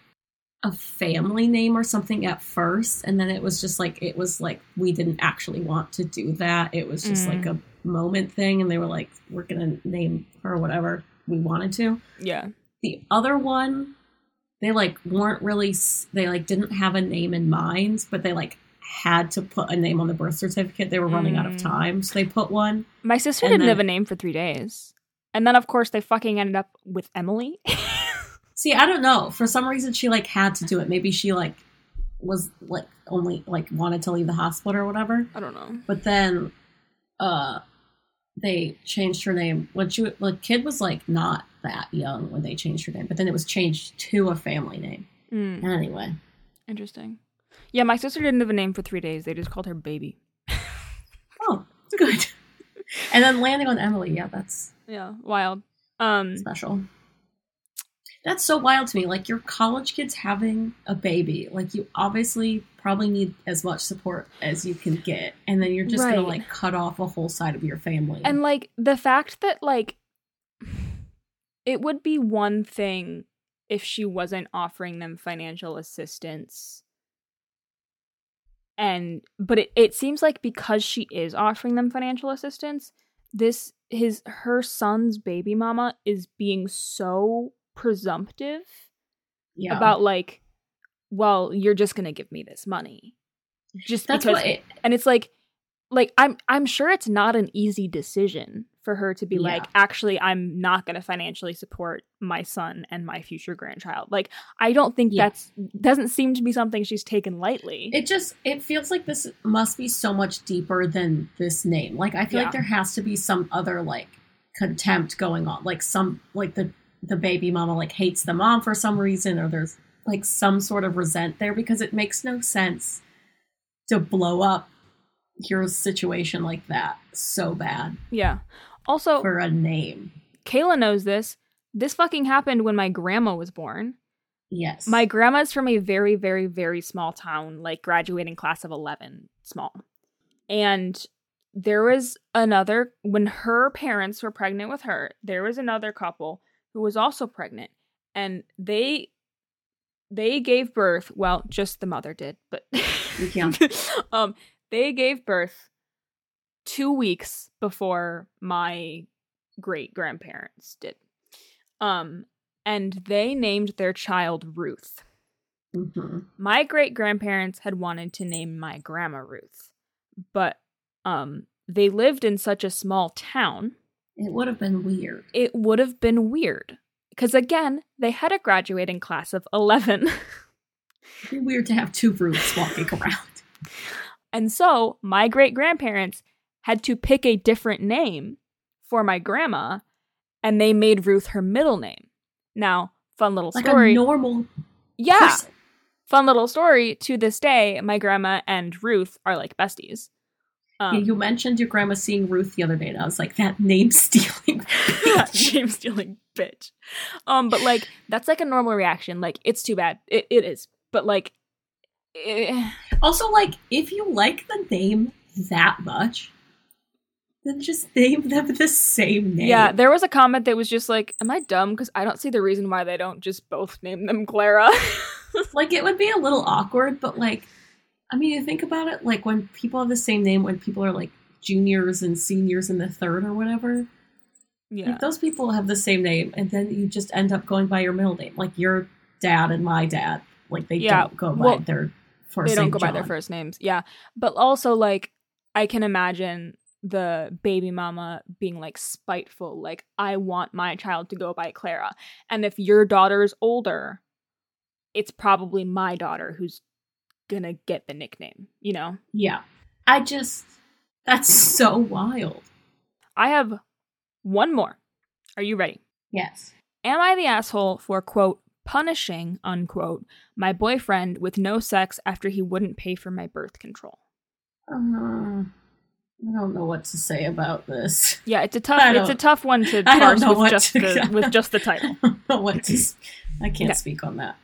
a family name or something at first, and then it was just like it was like we didn't actually want to do that. It was just Mm. like a moment thing, and they were like, "We're gonna name her whatever we wanted to." Yeah. The other one, they like weren't really they like didn't have a name in mind, but they like had to put a name on the birth certificate. They were running out of Mm. time, so they put one. My sister didn't then- have a name for 3 days. And then of course they fucking ended up with Emily. See, I don't know. For some reason, she like had to do it. Maybe she like was like only like wanted to leave the hospital or whatever. I don't know. But then, uh, they changed her name when she the kid was like not that young when they changed her name. But then it was changed to a family name. Mm, Anyway, interesting. Yeah, my sister didn't have a name for 3 days. They just called her baby. oh, good. and then landing on Emily, yeah, that's Yeah, wild. Um special. That's so wild to me. Like your college kid's having a baby. Like you obviously probably need as much support as you can get, and then you're just gonna like cut off a whole side of your family. and like the fact that like it would be one thing if she wasn't offering them financial assistance. And but it, it seems like because she is offering them financial assistance this his her son's baby mama is being so presumptive yeah, about like well you're just gonna give me this money just that's because what. It, and it's like like i'm i'm sure it's not an easy decision for her to be Yeah. like actually i'm not going to financially support my son and my future grandchild like i don't think Yeah. that's doesn't seem to be something she's taken lightly it just it feels like this must be so much deeper than this name. Like I feel Yeah. like there has to be some other like contempt going on. Like some like the the baby mama like hates the mom for some reason, or there's like some sort of resent there because it makes no sense to blow up your situation like that so bad yeah. Also for a name. kayla knows this. This fucking happened when my grandma was born. Yes. my grandma's from a very very very small town like graduating class of 11 small. And there was another when her parents were pregnant with her there was another couple who was also pregnant. And they they gave birth well just the mother did but Yeah. um they gave birth two weeks before my great grandparents did. Um, and they named their child Ruth. hmm My great grandparents had wanted to name my grandma Ruth, but um, they lived in such a small town, It would have been weird. it would have been weird. Because again, they had a graduating class of 11. It'd be weird to have two Ruths walking around. and so my great grandparents had to pick a different name for my grandma, and they made Ruth her middle name. Now, fun little Like story. a normal yeah. person. Fun little story. To this day, my grandma and Ruth are like besties. Um, Yeah, you mentioned your grandma seeing Ruth the other day, and I was like, that name stealing. Shame stealing bitch. Um, but like that's like a normal reaction. Like it's too bad. It, it is. But like, eh, also, like, if you like the name that much, then just name them the same name. yeah. There was a comment that was just like, "Am I dumb?" Because I don't see the reason why they don't just both name them Clara. like it would be a little awkward, but like, I mean, you think about it, like when people have the same name, when people are like juniors and seniors in the third or whatever, yeah. those people have the same name, and then you just end up going by your middle name, like your dad and my dad, like they Yeah, don't go by well, their first. they don't go by their first names. Yeah. But also like I can imagine the baby mama being like spiteful like I want my child to go by Clara. And if your daughter's older, it's probably my daughter who's going to get the nickname, you know. Yeah, I just that's so wild. I have one more. Are you ready? Yes. Am I the asshole for quote punishing unquote my boyfriend with no sex after he wouldn't pay for my birth control? Uh, I don't know what to say about this. Yeah, it's a tough. It's a tough one to parse with just to- the with just the title. I don't know what to. I can't Okay. speak on that.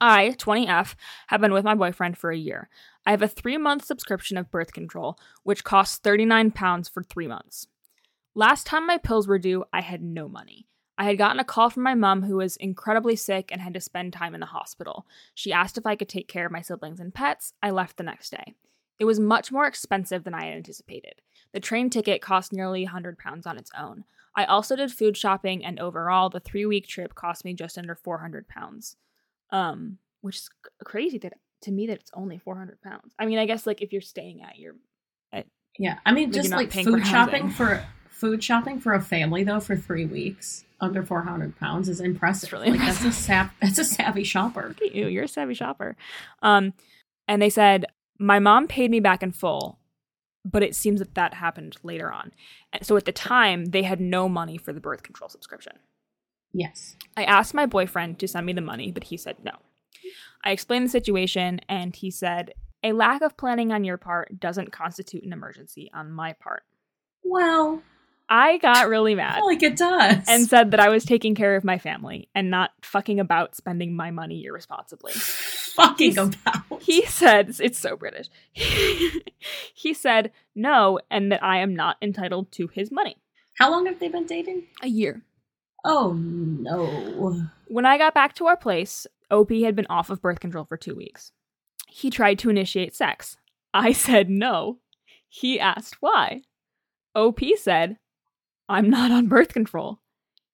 I, 20F, have been with my boyfriend for a year. I have a three month subscription of birth control, which costs £39 for three months. Last time my pills were due, I had no money. I had gotten a call from my mom who was incredibly sick and had to spend time in the hospital. She asked if I could take care of my siblings and pets. I left the next day. It was much more expensive than I had anticipated. The train ticket cost nearly £100 on its own. I also did food shopping, and overall, the three week trip cost me just under £400 um which is crazy that to me that it's only 400 pounds i mean i guess like if you're staying at your Yeah, I mean, just like paying for food shopping for food shopping for a family though for three weeks under four hundred pounds is impressive. It's really like that's a sap, that's a savvy shopper. look at you you're a savvy shopper um and they said my mom paid me back in full but it seems that that happened later on so at the time they had no money for the birth control subscription Yes. I asked my boyfriend to send me the money, but he said no. I explained the situation, and he said, A lack of planning on your part doesn't constitute an emergency on my part. Well, I got really mad like it does. and said that I was taking care of my family and not fucking about spending my money irresponsibly. fucking he's- about. He said, It's so British. he said no, and that I am not entitled to his money. How long have they been dating? A year. Oh no. When I got back to our place, OP had been off of birth control for two weeks. He tried to initiate sex. I said no. He asked why. OP said, I'm not on birth control.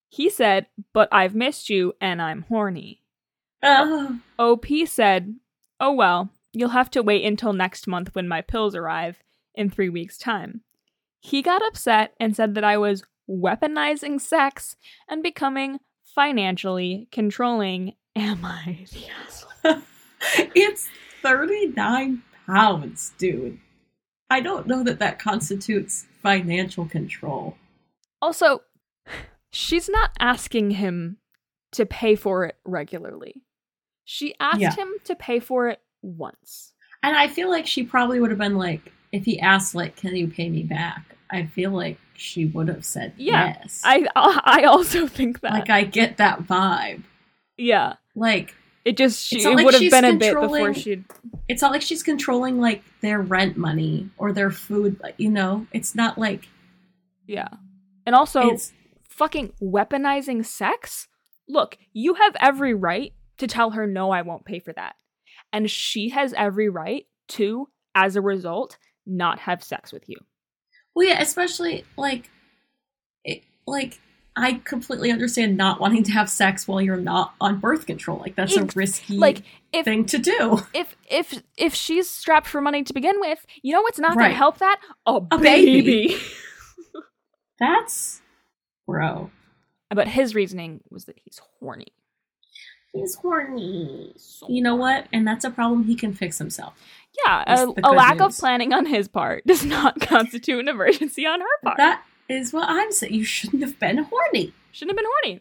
He said, but I've missed you and I'm horny. Oh, OP said, oh well, you'll have to wait until next month when my pills arrive in three weeks' time. He got upset and said that I was weaponizing sex and becoming financially controlling. Am I the asshole? it's 39 pounds, dude. I don't know that that constitutes financial control. Also, she's not asking him to pay for it regularly. She asked Yeah. him to pay for it once. And I feel like she probably would have been like, if he asked, like, can you pay me back? I feel like she would have said Yeah, yes. I I also think that. like, I get that vibe. yeah, Like, it just she, It's not it like would have been a bit before she'd it's not like she's controlling, like, their rent money or their food, you know? It's not like yeah. And also it's. fucking weaponizing sex? Look, you have every right to tell her no, I won't pay for that. And she has every right to as a result not have sex with you. Well, yeah, especially like, it, like I completely understand not wanting to have sex while you're not on birth control. Like that's a risky Like if thing to do. if if if she's strapped for money to begin with, you know what's not going to help that? A, A baby. baby. That's bro. but his reasoning was that he's horny. He's horny. So You know what? And that's a problem he can fix himself. Yeah, a, a lack of planning on his part does not constitute an emergency on her part. That is what I'm saying. You shouldn't have been horny. Shouldn't have been horny.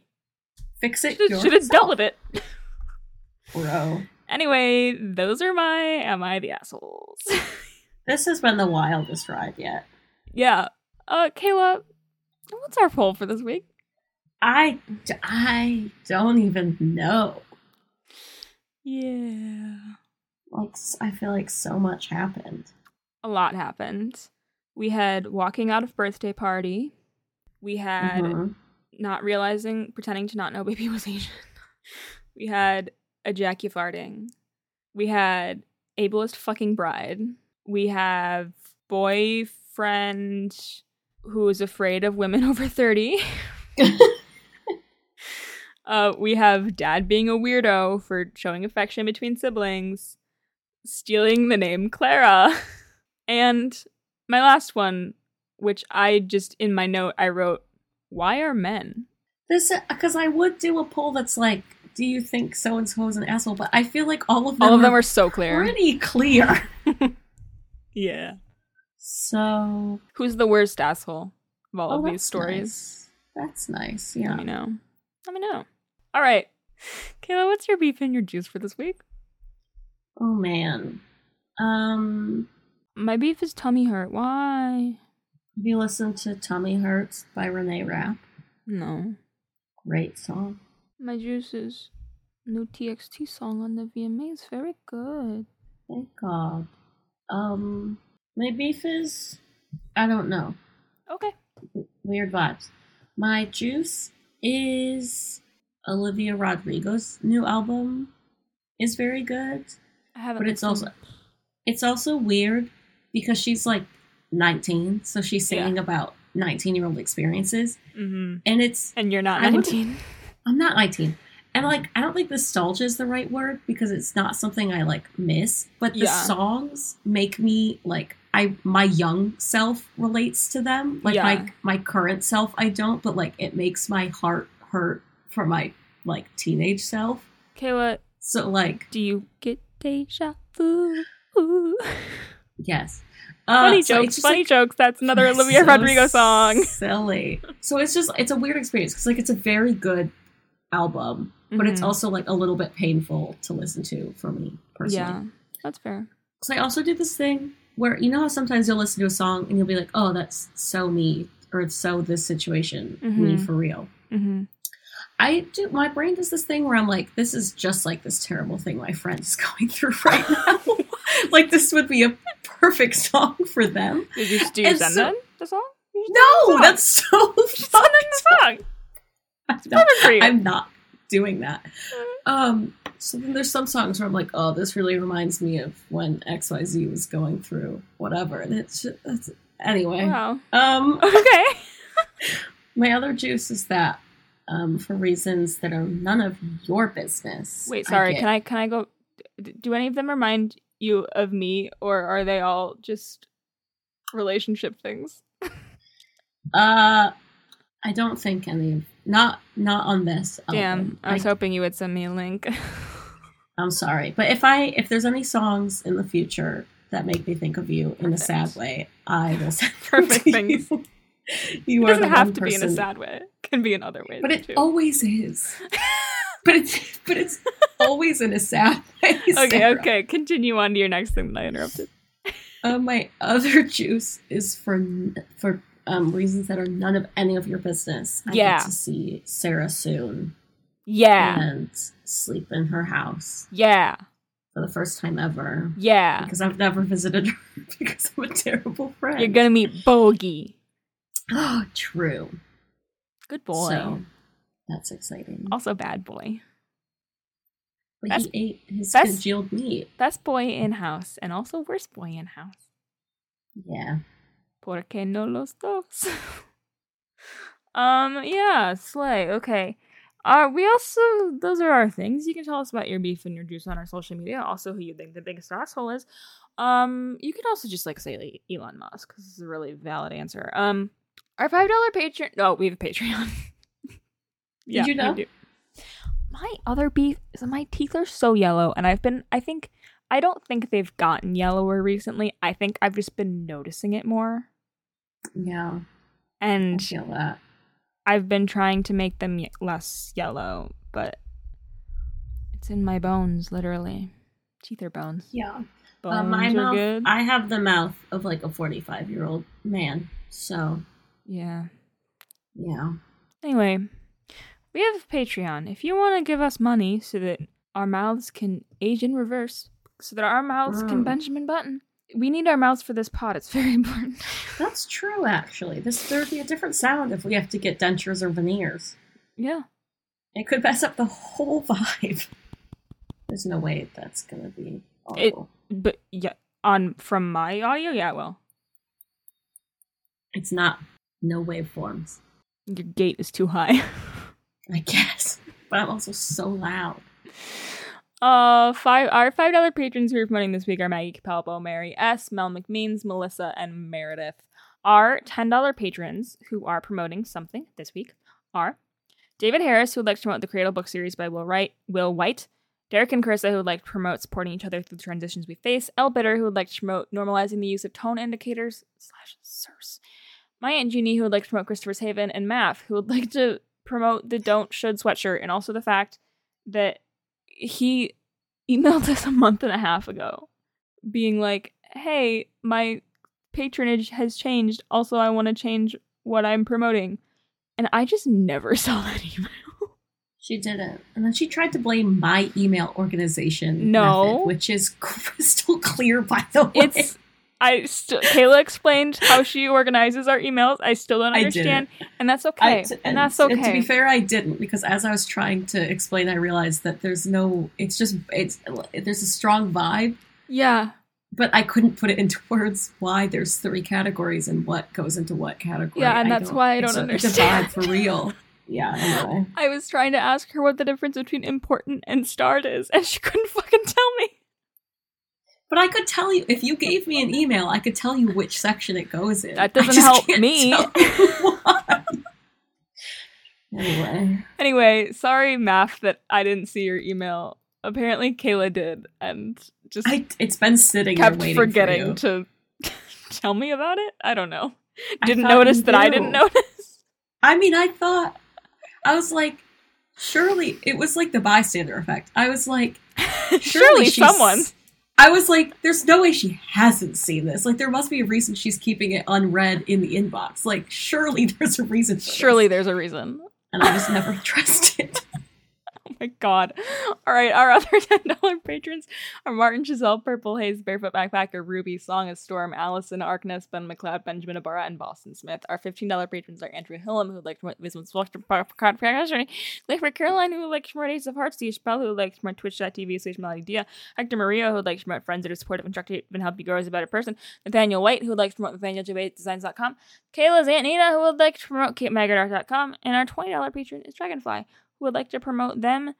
Fix it. Should have dealt with it. bro. Anyway, those are my am I the assholes? This has been the wildest ride yet. yeah. Uh, Kayla, what's our poll for this week? I, I don't even know. Yeah. Like I feel like so much happened. A lot happened. We had walking out of birthday party. We had Mhm. not realizing, pretending to not know baby was Asian. we had a Jackie ejaculating. We had ableist fucking bride. We have boyfriend who is afraid of women over 30. uh, we have dad being a weirdo for showing affection between siblings, stealing the name Clara, and my last one, which I just in my note I wrote, "Why are men?" This because I would do a poll that's like, do you think so and so is an asshole? But I feel like all of them, All of them are are so clear. pretty clear. Yeah. So Who's the worst asshole of all oh, of these stories? nice. That's nice. Yeah. Let me know. Let me know. All right, Kayla, what's your beef and your juice for this week? Oh man. Um. My beef is tummy hurt. Why? Have you listened to "Tummy Hurts" by Renee Rapp? No. Great song. My juice is new TXT song on the VMA is very good. Thank God. Um, my beef is, I don't know. Okay. Weird vibes. My juice is Olivia Rodrigo's new album is very good, I haven't. but it's also it's also weird because she's like 19, so she's Yeah. singing about 19 year old experiences, Mhm. and it's And you're not wouldn't- 19. I'm not 19. And like I don't think nostalgia is the right word because it's not something I like miss, but the Yeah. songs make me like I my young self relates to them. Like Yeah. my my current self I don't, but like it makes my heart hurt for my like teenage self. Kayla, So like do you get deja vu? Yes. Uh, funny jokes, it's just, funny like, jokes. That's another Olivia so Rodrigo song. Silly. So it's just it's a weird experience because like it's a very good album, but it's Mhm. also like a little bit painful to listen to for me personally. Yeah, that's fair. Because I also do this thing where you know how sometimes you'll listen to a song and you'll be like, "Oh, that's so me," or "It's so this situation, me Mhm. for real." hmm I do. My brain does this thing where I'm like, "This is just like this terrible thing my friend is going through right now." like this would be a perfect song for them. Did you, do you And send so- them the song? No, that's so fun. Send them the song. I'm not, perfect for you. I'm not doing that. Um, so then there's some songs where I'm like, oh, this really reminds me of when XYZ was going through whatever. And it's just, that's, anyway. Wow. Um, Okay. my other juice is that, um, for reasons that are none of your business. Wait, sorry. get- Can I can I go? Do any of them remind you of me, or are they all just relationship things? Uh, I don't think any of, not, not on this. Damn, album. I was I- hoping you would send me a link. I'm sorry, but if I if there's any songs in the future that make me think of you in a sad way, I will send them Perfect to things. You, you it doesn't have to be in a sad way. It can be in other ways but it too. always is. but it's but it's always in a sad way. okay, Sarah. okay. Continue on to your next thing that I interrupted. Uh, my other juice is for for um, reasons that are none of any of your business. I Yeah. get to see Sarah soon Yeah, and sleep in her house yeah, for the first time ever. yeah. Because I've never visited her because I'm a terrible friend. You're gonna meet Bogey. Oh, true. Good boy. So that's exciting. also bad boy. But best- he ate his best- congealed meat. Best boy in house, and also worst boy in house. Yeah. ¿Por qué no los dos? um, yeah, slay. Okay. Uh, we also, those are our things. You can tell us about your beef and your juice on our social media. Also, who you think the biggest asshole is. Um, you can also just like say Elon Musk because this is a really valid answer. Um, our five dollar Patreon. Oh, we have a Patreon. yeah, you know? My other beef is my teeth are so yellow, and I've been. I think I don't think they've gotten yellower recently. I think I've just been noticing it more. Yeah, and I feel that. I've been trying to make them less yellow, but it's in my bones, literally. Teeth are bones. Yeah. Bones uh, my mouth, good. I have the mouth of like a 45 year old man. So. Yeah. Yeah. Anyway, we have a Patreon. If you want to give us money so that our mouths can age in reverse, so that our mouths mm. can Benjamin Button, we need our mouths for this pod. It's very important. That's true, actually. This there'd be a different sound if we have to get dentures or veneers. Yeah. It could mess up the whole vibe. There's no way that's gonna be audible. It, but yeah, on from my audio, yeah, well. It's not no waveforms. Your gate is too high. I guess. But I'm also so loud. Uh, five our five dollar patrons who are promoting this week are Maggie Capalbo, Mary S, Mel McMeans, Melissa, and Meredith. Our ten dollar patrons who are promoting something this week are David Harris, who would like to promote the Cradle book series by Will Wright, Will Wight, Derek and Carissa, who would like to promote supporting each other through the transitions we face, El Bitter, who would like to promote normalizing the use of tone indicators slash source, my Aunt Jeannie, who would like to promote Christopher's Haven, and Math, who would like to promote the Don't Should sweatshirt, and also the fact that he emailed us a month and a half ago being like, hey, my patronage has changed. Also, I want to change what I'm promoting. And I just never saw that email. She didn't. And then she tried to blame my email organization. No. Method, which is crystal clear, by the way. It's I still Kayla explained how she organizes our emails. I still don't understand, and that's okay. and, and, that's okay. to be fair, I didn't because as I was trying to explain, I realized that there's no. It's just it's there's a strong vibe. Yeah. But I couldn't put it into words why there's three categories and what goes into what category. Yeah, and that's why I don't understand. It's a vibe for real. Yeah, anyway. I was trying to ask her what the difference between important and starred is, and she couldn't fucking tell me. But I could tell you if you gave me an email, I could tell you which section it goes in. That doesn't help me. anyway. Anyway, sorry, math, that I didn't see your email. Apparently, Kayla did, and just I, it's been sitting. Kept forgetting to tell me about it. I don't know. Didn't notice that I didn't notice. I mean, I thought I was like, surely it was like the bystander effect. I was like, surely, surely someone I was like, there's no way she hasn't seen this. Like, there must be a reason she's keeping it unread in the inbox. Like, surely there's a reason. surely there's a reason. And I just never trusted. My god. All right, our other $10 patrons are Martin Giselle, Purple Haze, Barefoot Backpacker, Ruby, Song of Storm, Allison, Arkness, Ben McLeod, Benjamin Ibarra, and Boston Smith. Our $15 patrons are Andrew Hillam, who would like to Spectrum Clifford Caroline, who would like to promote Ace of Hearts, Steve Chappelle, who would like to promote Twitch.tv slash Dia, Hector Maria, who would like to promote Friends that are supportive, constructive, and help you grow as a better person, Nathaniel White, who would like to promote NathanielJBateDesigns.com, Kayla's Aunt Nina, who would like to promote KateMagadart.com, and our $20 patron is Dragonfly, would like to promote them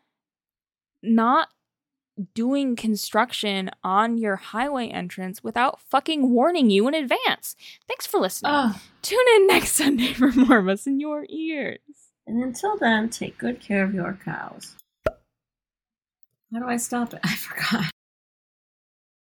not doing construction on your highway entrance without fucking warning you in advance. Thanks for listening. Oh. Tune in next Sunday for more of us in your ears. And until then, take good care of your cows. How do I stop it? I forgot.